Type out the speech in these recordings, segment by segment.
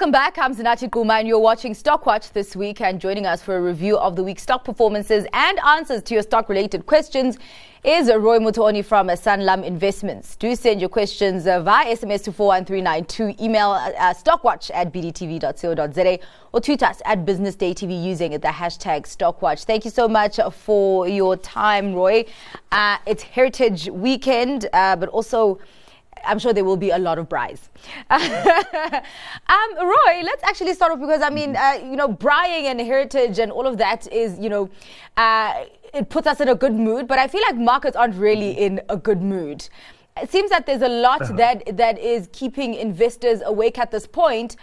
Welcome back. I'm Zinathi Gquma, and you're watching Stockwatch this week. And joining us for a review of the week's stock performances and answers to your stock related questions is Roy Mutooni from Sanlam Investments. Do send your questions uh, via SMS to 41392, email uh, stockwatch at bdtv.co.za, or tweet us at Business Day TV using the hashtag Stockwatch. Thank you so much for your time, Roy. Uh, it's Heritage Weekend, uh, but also I'm sure there will be a lot of braais. um, Roy, let's actually start off because I mean, uh, you know, braaiing and heritage and all of that is, you know, uh, it puts us in a good mood. But I feel like markets aren't really in a good mood. It seems that there's a lot uh-huh. that that is keeping investors awake at this point.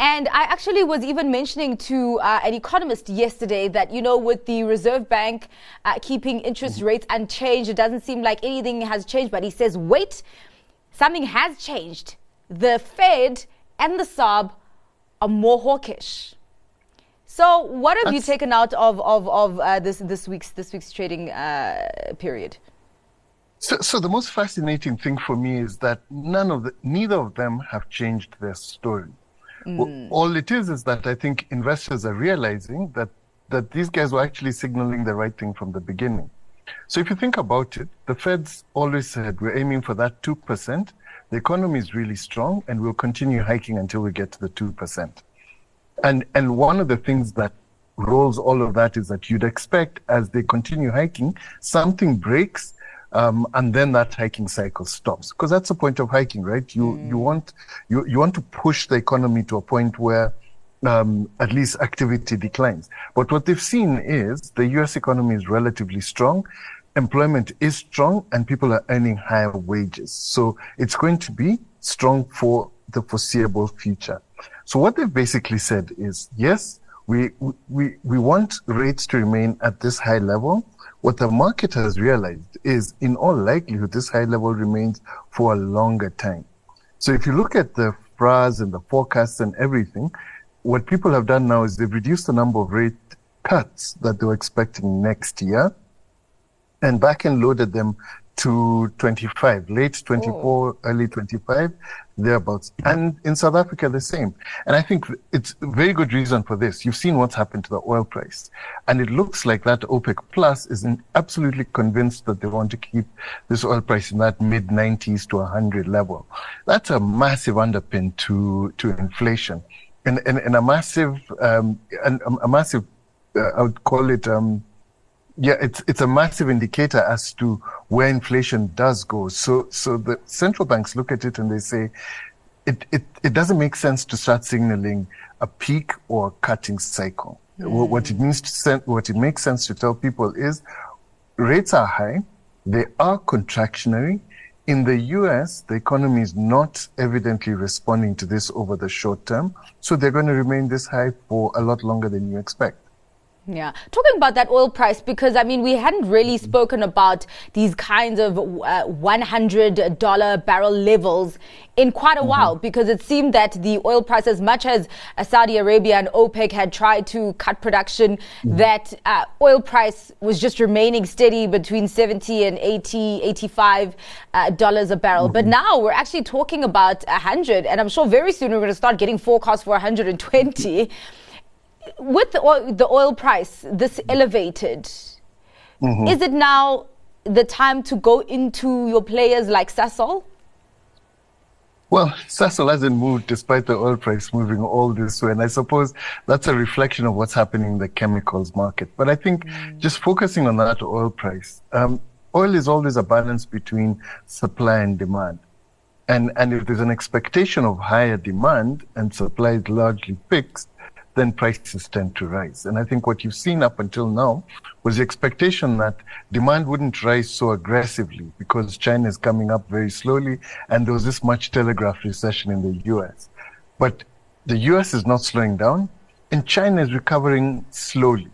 And I actually was even mentioning to uh, an economist yesterday that, you know, with the Reserve Bank uh, keeping interest mm-hmm. rates unchanged, it doesn't seem like anything has changed. But he says, wait, something has changed. The Fed and the SARB are more hawkish. So, what have That's, you taken out of of, of uh, this this week's this week's trading uh, period? So, so the most fascinating thing for me is that none of the, neither of them have changed their story. Mm. Well, all it is is that I think investors are realizing that that these guys were actually signaling the right thing from the beginning. So if you think about it, the Fed's always said we're aiming for that 2%. The economy is really strong and we'll continue hiking until we get to the 2%. And, and one of the things that rolls all of that is that you'd expect as they continue hiking, something breaks um, and then that hiking cycle stops because that's the point of hiking, right? You mm. you want you you want to push the economy to a point where um, at least activity declines. But what they've seen is the US economy is relatively strong, employment is strong, and people are earning higher wages. So it's going to be strong for the foreseeable future. So what they've basically said is, yes, we, we, we want rates to remain at this high level. What the market has realized is in all likelihood, this high level remains for a longer time. So if you look at the FRAs and the forecasts and everything, what people have done now is they've reduced the number of rate cuts that they were expecting next year and back and loaded them to 25, late 24, oh. early 25, thereabouts. And in South Africa, the same. And I think it's a very good reason for this. You've seen what's happened to the oil price. And it looks like that OPEC Plus is absolutely convinced that they want to keep this oil price in that mid 90s to 100 level. That's a massive underpin to, to inflation in, in, in a massive, um, a, a massive, uh, I would call it, um, yeah, it's it's a massive indicator as to where inflation does go. So so the central banks look at it and they say, it it, it doesn't make sense to start signaling a peak or a cutting cycle. Mm. What it means to send, what it makes sense to tell people is, rates are high, they are contractionary, in the US, the economy is not evidently responding to this over the short term. So they're going to remain this high for a lot longer than you expect. Yeah. Talking about that oil price, because I mean, we hadn't really spoken about these kinds of uh, $100 barrel levels in quite a mm-hmm. while, because it seemed that the oil price, as much as uh, Saudi Arabia and OPEC had tried to cut production, mm-hmm. that uh, oil price was just remaining steady between 70 and 80, 85 uh, dollars a barrel. Mm-hmm. But now we're actually talking about 100, and I'm sure very soon we're going to start getting forecasts for 120 with the oil, the oil price this elevated, mm-hmm. is it now the time to go into your players like Sasol? Well, Sasol hasn't moved despite the oil price moving all this way. And I suppose that's a reflection of what's happening in the chemicals market. But I think mm. just focusing on that oil price, um, oil is always a balance between supply and demand. And, and if there's an expectation of higher demand and supply is largely fixed, then prices tend to rise. And I think what you've seen up until now was the expectation that demand wouldn't rise so aggressively because China is coming up very slowly and there was this much telegraph recession in the US. But the US is not slowing down and China is recovering slowly.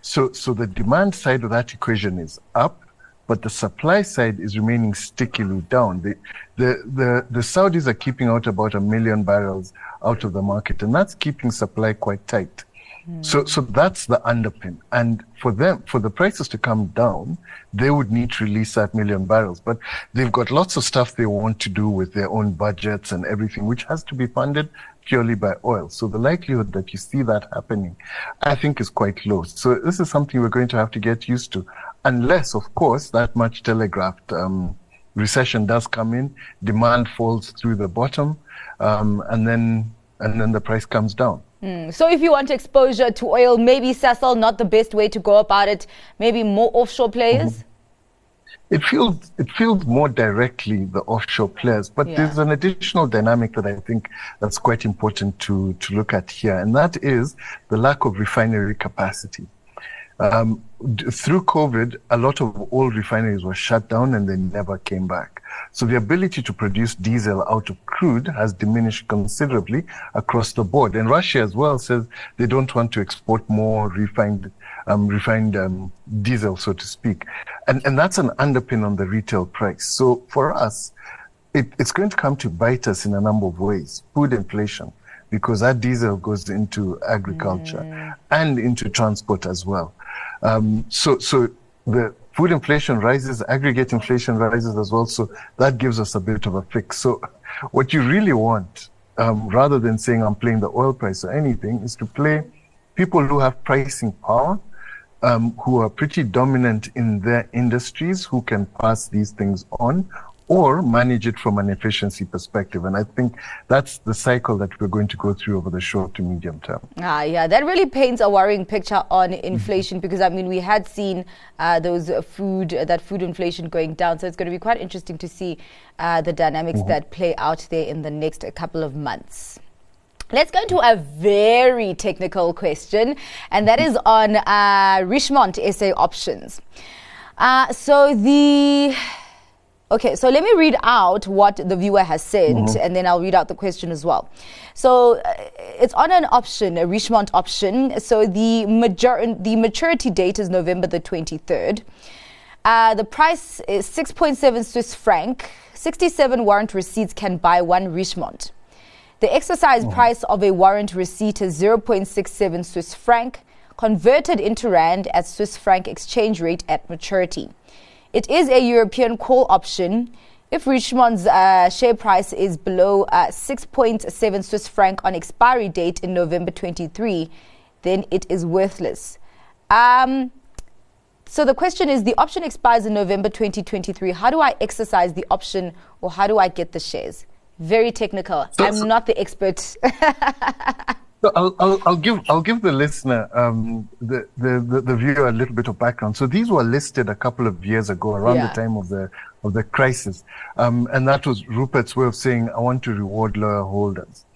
So, so the demand side of that equation is up, but the supply side is remaining stickily down. The, the, the, the Saudis are keeping out about a million barrels out of the market, and that's keeping supply quite tight. Mm. So, so that's the underpin. And for them, for the prices to come down, they would need to release that million barrels. But they've got lots of stuff they want to do with their own budgets and everything, which has to be funded purely by oil. So the likelihood that you see that happening, I think, is quite low. So this is something we're going to have to get used to, unless, of course, that much telegraphed um, recession does come in, demand falls through the bottom, um, and then and then the price comes down. Mm. So if you want exposure to oil, maybe Sasol not the best way to go about it. Maybe more offshore players. Mm-hmm it feels it feels more directly the offshore players, but yeah. there's an additional dynamic that I think that's quite important to to look at here, and that is the lack of refinery capacity. Um, d- through COVID, a lot of old refineries were shut down and they never came back. So the ability to produce diesel out of crude has diminished considerably across the board. And Russia as well says they don't want to export more refined um, refined um, diesel, so to speak. And, and that's an underpin on the retail price. So for us, it, it's going to come to bite us in a number of ways. Food inflation, because that diesel goes into agriculture mm. and into transport as well. Um, so, so the food inflation rises, aggregate inflation rises as well. So that gives us a bit of a fix. So what you really want, um, rather than saying I'm playing the oil price or anything, is to play people who have pricing power um, who are pretty dominant in their industries who can pass these things on or manage it from an efficiency perspective. And I think that's the cycle that we're going to go through over the short to medium term. Ah, yeah, that really paints a worrying picture on inflation because I mean we had seen uh, those food uh, that food inflation going down, so it's going to be quite interesting to see uh, the dynamics mm-hmm. that play out there in the next couple of months. Let's go to a very technical question, and that is on uh, Richemont SA options. Uh, so the okay, so let me read out what the viewer has sent, mm-hmm. and then I'll read out the question as well. So uh, it's on an option, a Richemont option. So the major- the maturity date is November the twenty third. Uh, the price is 6.7 Swiss franc. 67 warrant receipts can buy one Richemont. The exercise oh. price of a warrant receipt is 0.67 Swiss franc, converted into rand at Swiss franc exchange rate at maturity. It is a European call option. If Richemont's uh, share price is below uh, 6.7 Swiss franc on expiry date in November 23, then it is worthless. Um, so the question is the option expires in November 2023. How do I exercise the option or how do I get the shares? Very technical. I'm not the expert. so I'll, I'll, I'll, give I'll give the listener um, the, the, the, viewer a little bit of background. So these were listed a couple of years ago, around yeah. the time of the of the crisis, um, and that was Rupert's way of saying, "I want to reward loyal holders."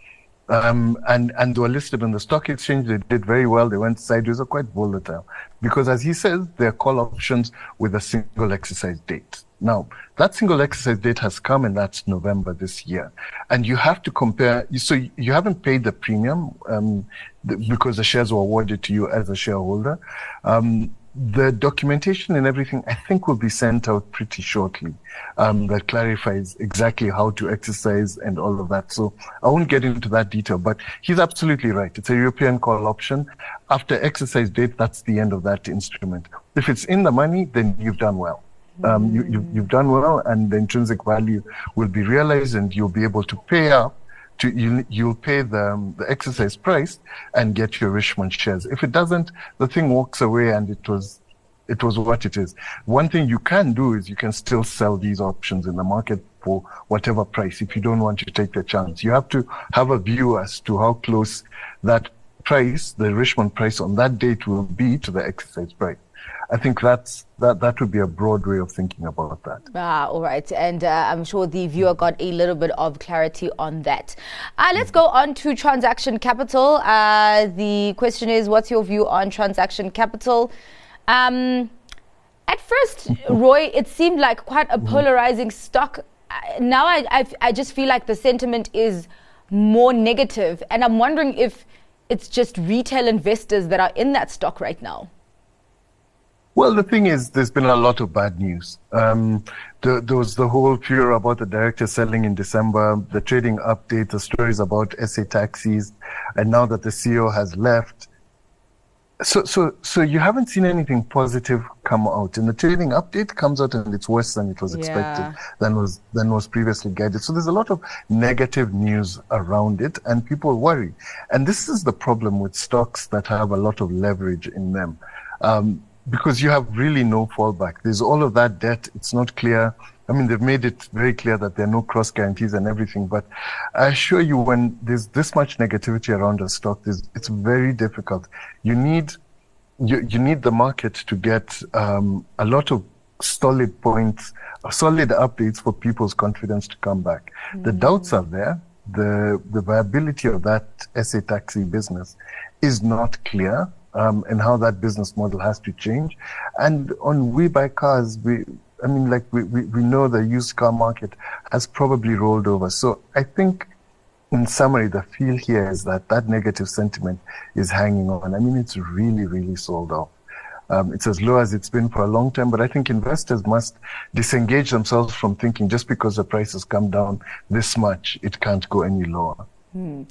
Um, and and they were listed on the stock exchange. They did very well. They went sideways, are quite volatile, because as he says, they're call options with a single exercise date. Now, that single exercise date has come and that's November this year. And you have to compare, so you haven't paid the premium um, because the shares were awarded to you as a shareholder. Um, the documentation and everything, I think, will be sent out pretty shortly um, that clarifies exactly how to exercise and all of that. So I won't get into that detail, but he's absolutely right. It's a European call option. After exercise date, that's the end of that instrument. If it's in the money, then you've done well um, you, you, you've done well and the intrinsic value will be realized and you'll be able to pay up to, you, you'll pay the, the exercise price and get your Richemont shares. If it doesn't, the thing walks away and it was, it was what it is. One thing you can do is you can still sell these options in the market for whatever price if you don't want to take the chance. You have to have a view as to how close that price, the Richemont price on that date will be to the exercise price. I think that's that that would be a broad way of thinking about that. Ah, all right, and uh, I'm sure the viewer got a little bit of clarity on that. Uh, let's go on to transaction capital. Uh, the question is, what's your view on transaction capital? Um, at first, Roy, it seemed like quite a polarizing stock. Now I, I, I just feel like the sentiment is more negative, and I'm wondering if it's just retail investors that are in that stock right now. Well, the thing is, there's been a lot of bad news. Um, the, there was the whole fear about the director selling in December, the trading update, the stories about SA taxis, and now that the CEO has left, So, so, so you haven't seen anything positive come out, and the trading update comes out and it's worse than it was expected, yeah. than was than was previously guided. So there's a lot of negative news around it, and people worry. And this is the problem with stocks that have a lot of leverage in them, um, because you have really no fallback. There's all of that debt. It's not clear I mean, they've made it very clear that there are no cross guarantees and everything. But I assure you, when there's this much negativity around a stock, it's very difficult. You need you, you need the market to get um, a lot of solid points, solid updates for people's confidence to come back. Mm-hmm. The doubts are there. The the viability of that SA taxi business is not clear. Um, and how that business model has to change. And on We Buy Cars, we, I mean, like we, we, we know the used car market has probably rolled over. So I think in summary, the feel here is that that negative sentiment is hanging on. I mean, it's really, really sold off. Um, it's as low as it's been for a long time, but I think investors must disengage themselves from thinking just because the prices come down this much, it can't go any lower. Hmm.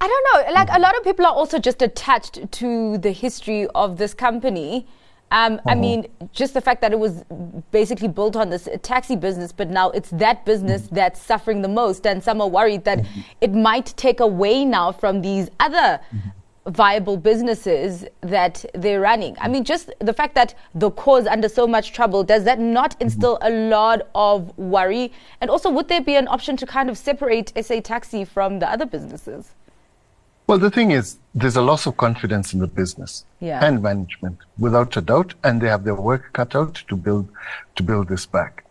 I don't know. Like a lot of people are also just attached to the history of this company. Um, uh-huh. I mean, just the fact that it was basically built on this taxi business, but now it's that business mm-hmm. that's suffering the most, and some are worried that mm-hmm. it might take away now from these other mm-hmm. Viable businesses that they're running. I mean, just the fact that the core is under so much trouble, does that not instill a lot of worry? And also, would there be an option to kind of separate SA Taxi from the other businesses? Well, the thing is, there's a loss of confidence in the business yeah. and management, without a doubt, and they have their work cut out to build to build this back.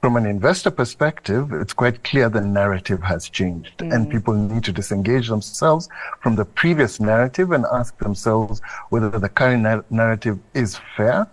From an investor perspective, it's quite clear the narrative has changed, mm. and people need to disengage themselves from the previous narrative and ask themselves whether the current na- narrative is fair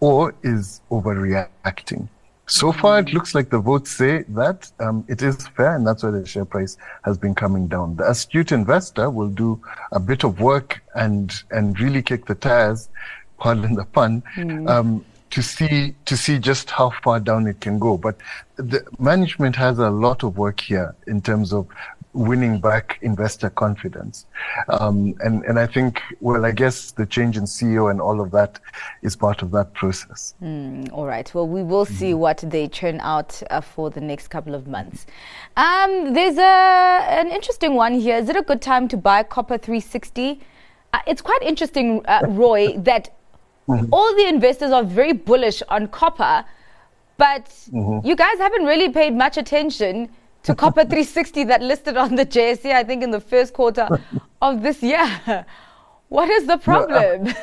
or is overreacting. So far, it looks like the votes say that um, it is fair, and that's why the share price has been coming down. The astute investor will do a bit of work and and really kick the tires, pardon the pun, mm. um, to see to see just how far down it can go. But the management has a lot of work here in terms of winning back investor confidence. Um, and, and I think, well, I guess the change in CEO and all of that is part of that process. Mm, all right. Well, we will see mm. what they turn out uh, for the next couple of months. Um, there's a, an interesting one here. Is it a good time to buy Copper 360? Uh, it's quite interesting, uh, Roy, that mm-hmm. all the investors are very bullish on copper, but mm-hmm. you guys haven't really paid much attention to Copper 360 that listed on the JSE, I think, in the first quarter of this year. What is the problem? No, uh,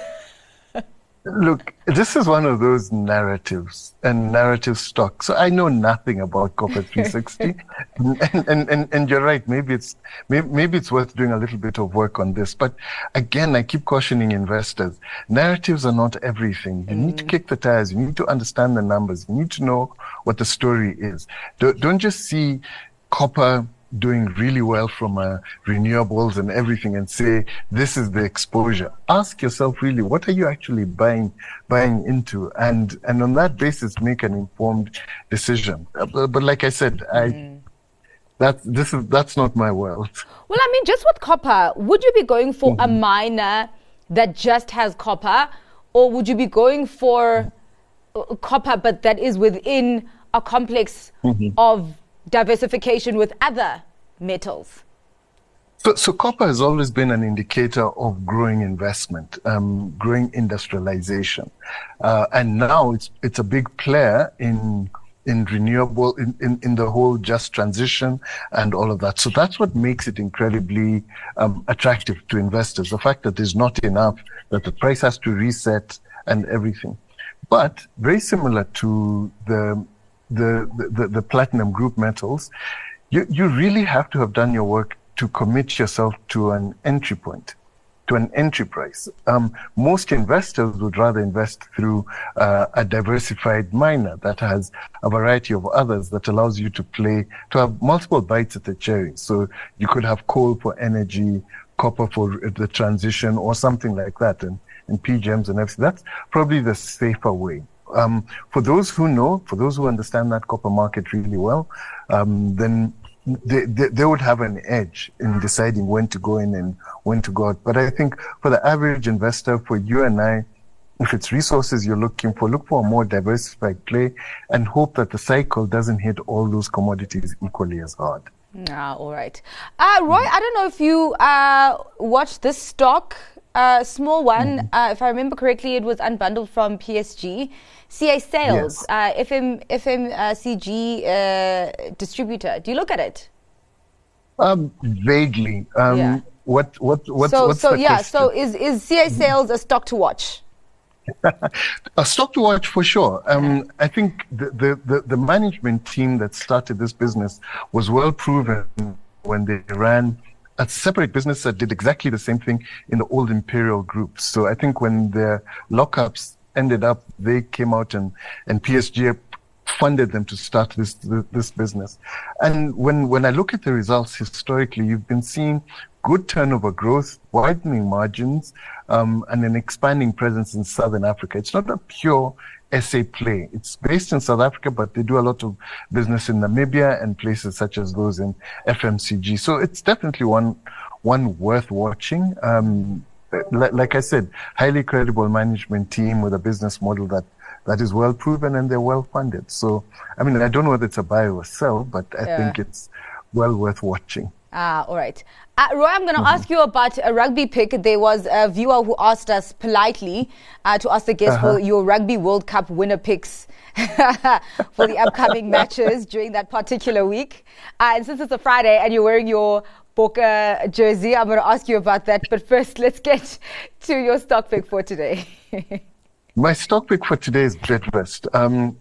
look, this is one of those narratives and narrative stocks. So I know nothing about Copper 360, and, and, and, and you're right. Maybe it's maybe, maybe it's worth doing a little bit of work on this. But again, I keep cautioning investors: narratives are not everything. You mm. need to mm. kick the tires. You need to understand the numbers. You need to know what the story is. Don't, don't just see copper doing really well from uh, renewables and everything and say this is the exposure ask yourself really what are you actually buying buying into and and on that basis make an informed decision uh, but, but, like i said i mm. that's this is that's not my world well i mean just with copper would you be going for mm-hmm. a miner that just has copper or would you be going for uh, copper but that is within a complex mm-hmm. of diversification with other metals? So, so, copper has always been an indicator of growing investment, um, growing industrialization, uh, and now it's it's a big player in in renewable in, in, in the whole just transition and all of that. So that's what makes it incredibly um, attractive to investors. The fact that there's not enough, that the price has to reset and everything. But very similar to the the, the, the platinum group metals, you, you really have to have done your work to commit yourself to an entry point, to an entry price. Um, most investors would rather invest through uh, a diversified miner that has a variety of others that allows you to play, to have multiple bites at the cherry. So you could have coal for energy, copper for the transition, or something like that, and, and PGMs and everything. That's probably the safer way um, for those who know, for those who understand that copper market really well, um, then they, they, they would have an edge in deciding when to go in and when to go out. But I think for the average investor, for you and I, if it's resources you're looking for, look for a more diversified play and hope that the cycle doesn't hit all those commodities equally as hard. Ah, all right. Uh, Roy, I don't know if you uh, watched this stock, uh, small one. Mm-hmm. if I remember correctly, it was unbundled from PSG. CA Sales, yes. Uh, FM, FMCG uh, distributor. Do you look at it? Um, vaguely. Um, yeah. What, what, what, so, what's so yeah, question? so is, is CA Sales a stock to watch? a stock to watch for sure. Um, I think the, the, the, the, management team that started this business was well proven when they ran a separate business that did exactly the same thing in the old Imperial Group. So I think when their lockups ended up, they came out and, and PSG funded them to start this this business. And when when I look at the results historically, you've been seeing good turnover growth, widening margins, um, and an expanding presence in Southern Africa. It's not a pure SA play. It's based in South Africa, but they do a lot of business in Namibia and places such as those in FMCG. So it's definitely one one worth watching. Um, like I said, highly credible management team with a business model that that is well proven and they're well funded. So, I mean, I don't know whether it's a buy or sell, but I yeah. think it's well worth watching. Ah, all right. Uh, Roy, I'm going to mm-hmm. ask you about a rugby pick. There was a viewer who asked us politely uh, to ask the guest uh-huh. for your Rugby World Cup winner picks for the upcoming matches during that particular week. Uh, and since it's a Friday and you're wearing your Bokke jersey, I'm going to ask you about that. But first, let's get to your stock pick for today. My stock pick for today is Bidvest. Um,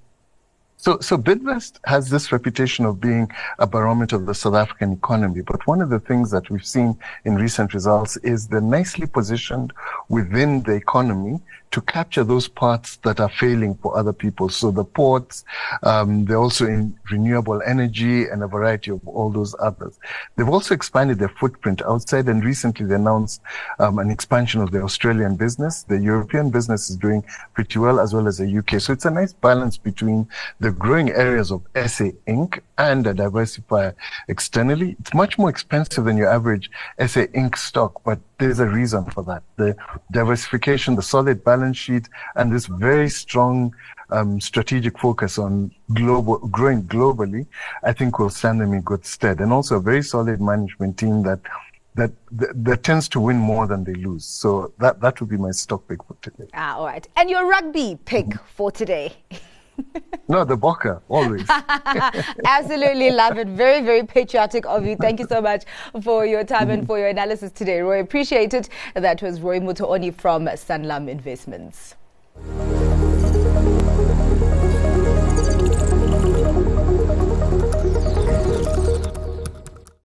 so, so Bidvest has this reputation of being a barometer of the South African economy. But one of the things that we've seen in recent results is they're nicely positioned within the economy to capture those parts that are failing for other people. So the ports, um, they're also in renewable energy and a variety of all those others. They've also expanded their footprint outside and recently they announced um, an expansion of the Australian business. The European business is doing pretty well as well as the UK. So it's a nice balance between the growing areas of SA Inc. and a diversifier externally. It's much more expensive than your average SA Inc. stock, but there's a reason for that. The diversification, the solid balance sheet, and this very strong um, strategic focus on global growing globally, I think will stand them in good stead. And also a very solid management team that that, that, that tends to win more than they lose. So that that would be my stock pick for today. Ah, all right. And your rugby pick for today. no, the Bokke, always. Absolutely love it. Very, very patriotic of you. Thank you so much for your time and for your analysis today, Roy. Appreciate it. That was Roy Mutooni from Sanlam Investments.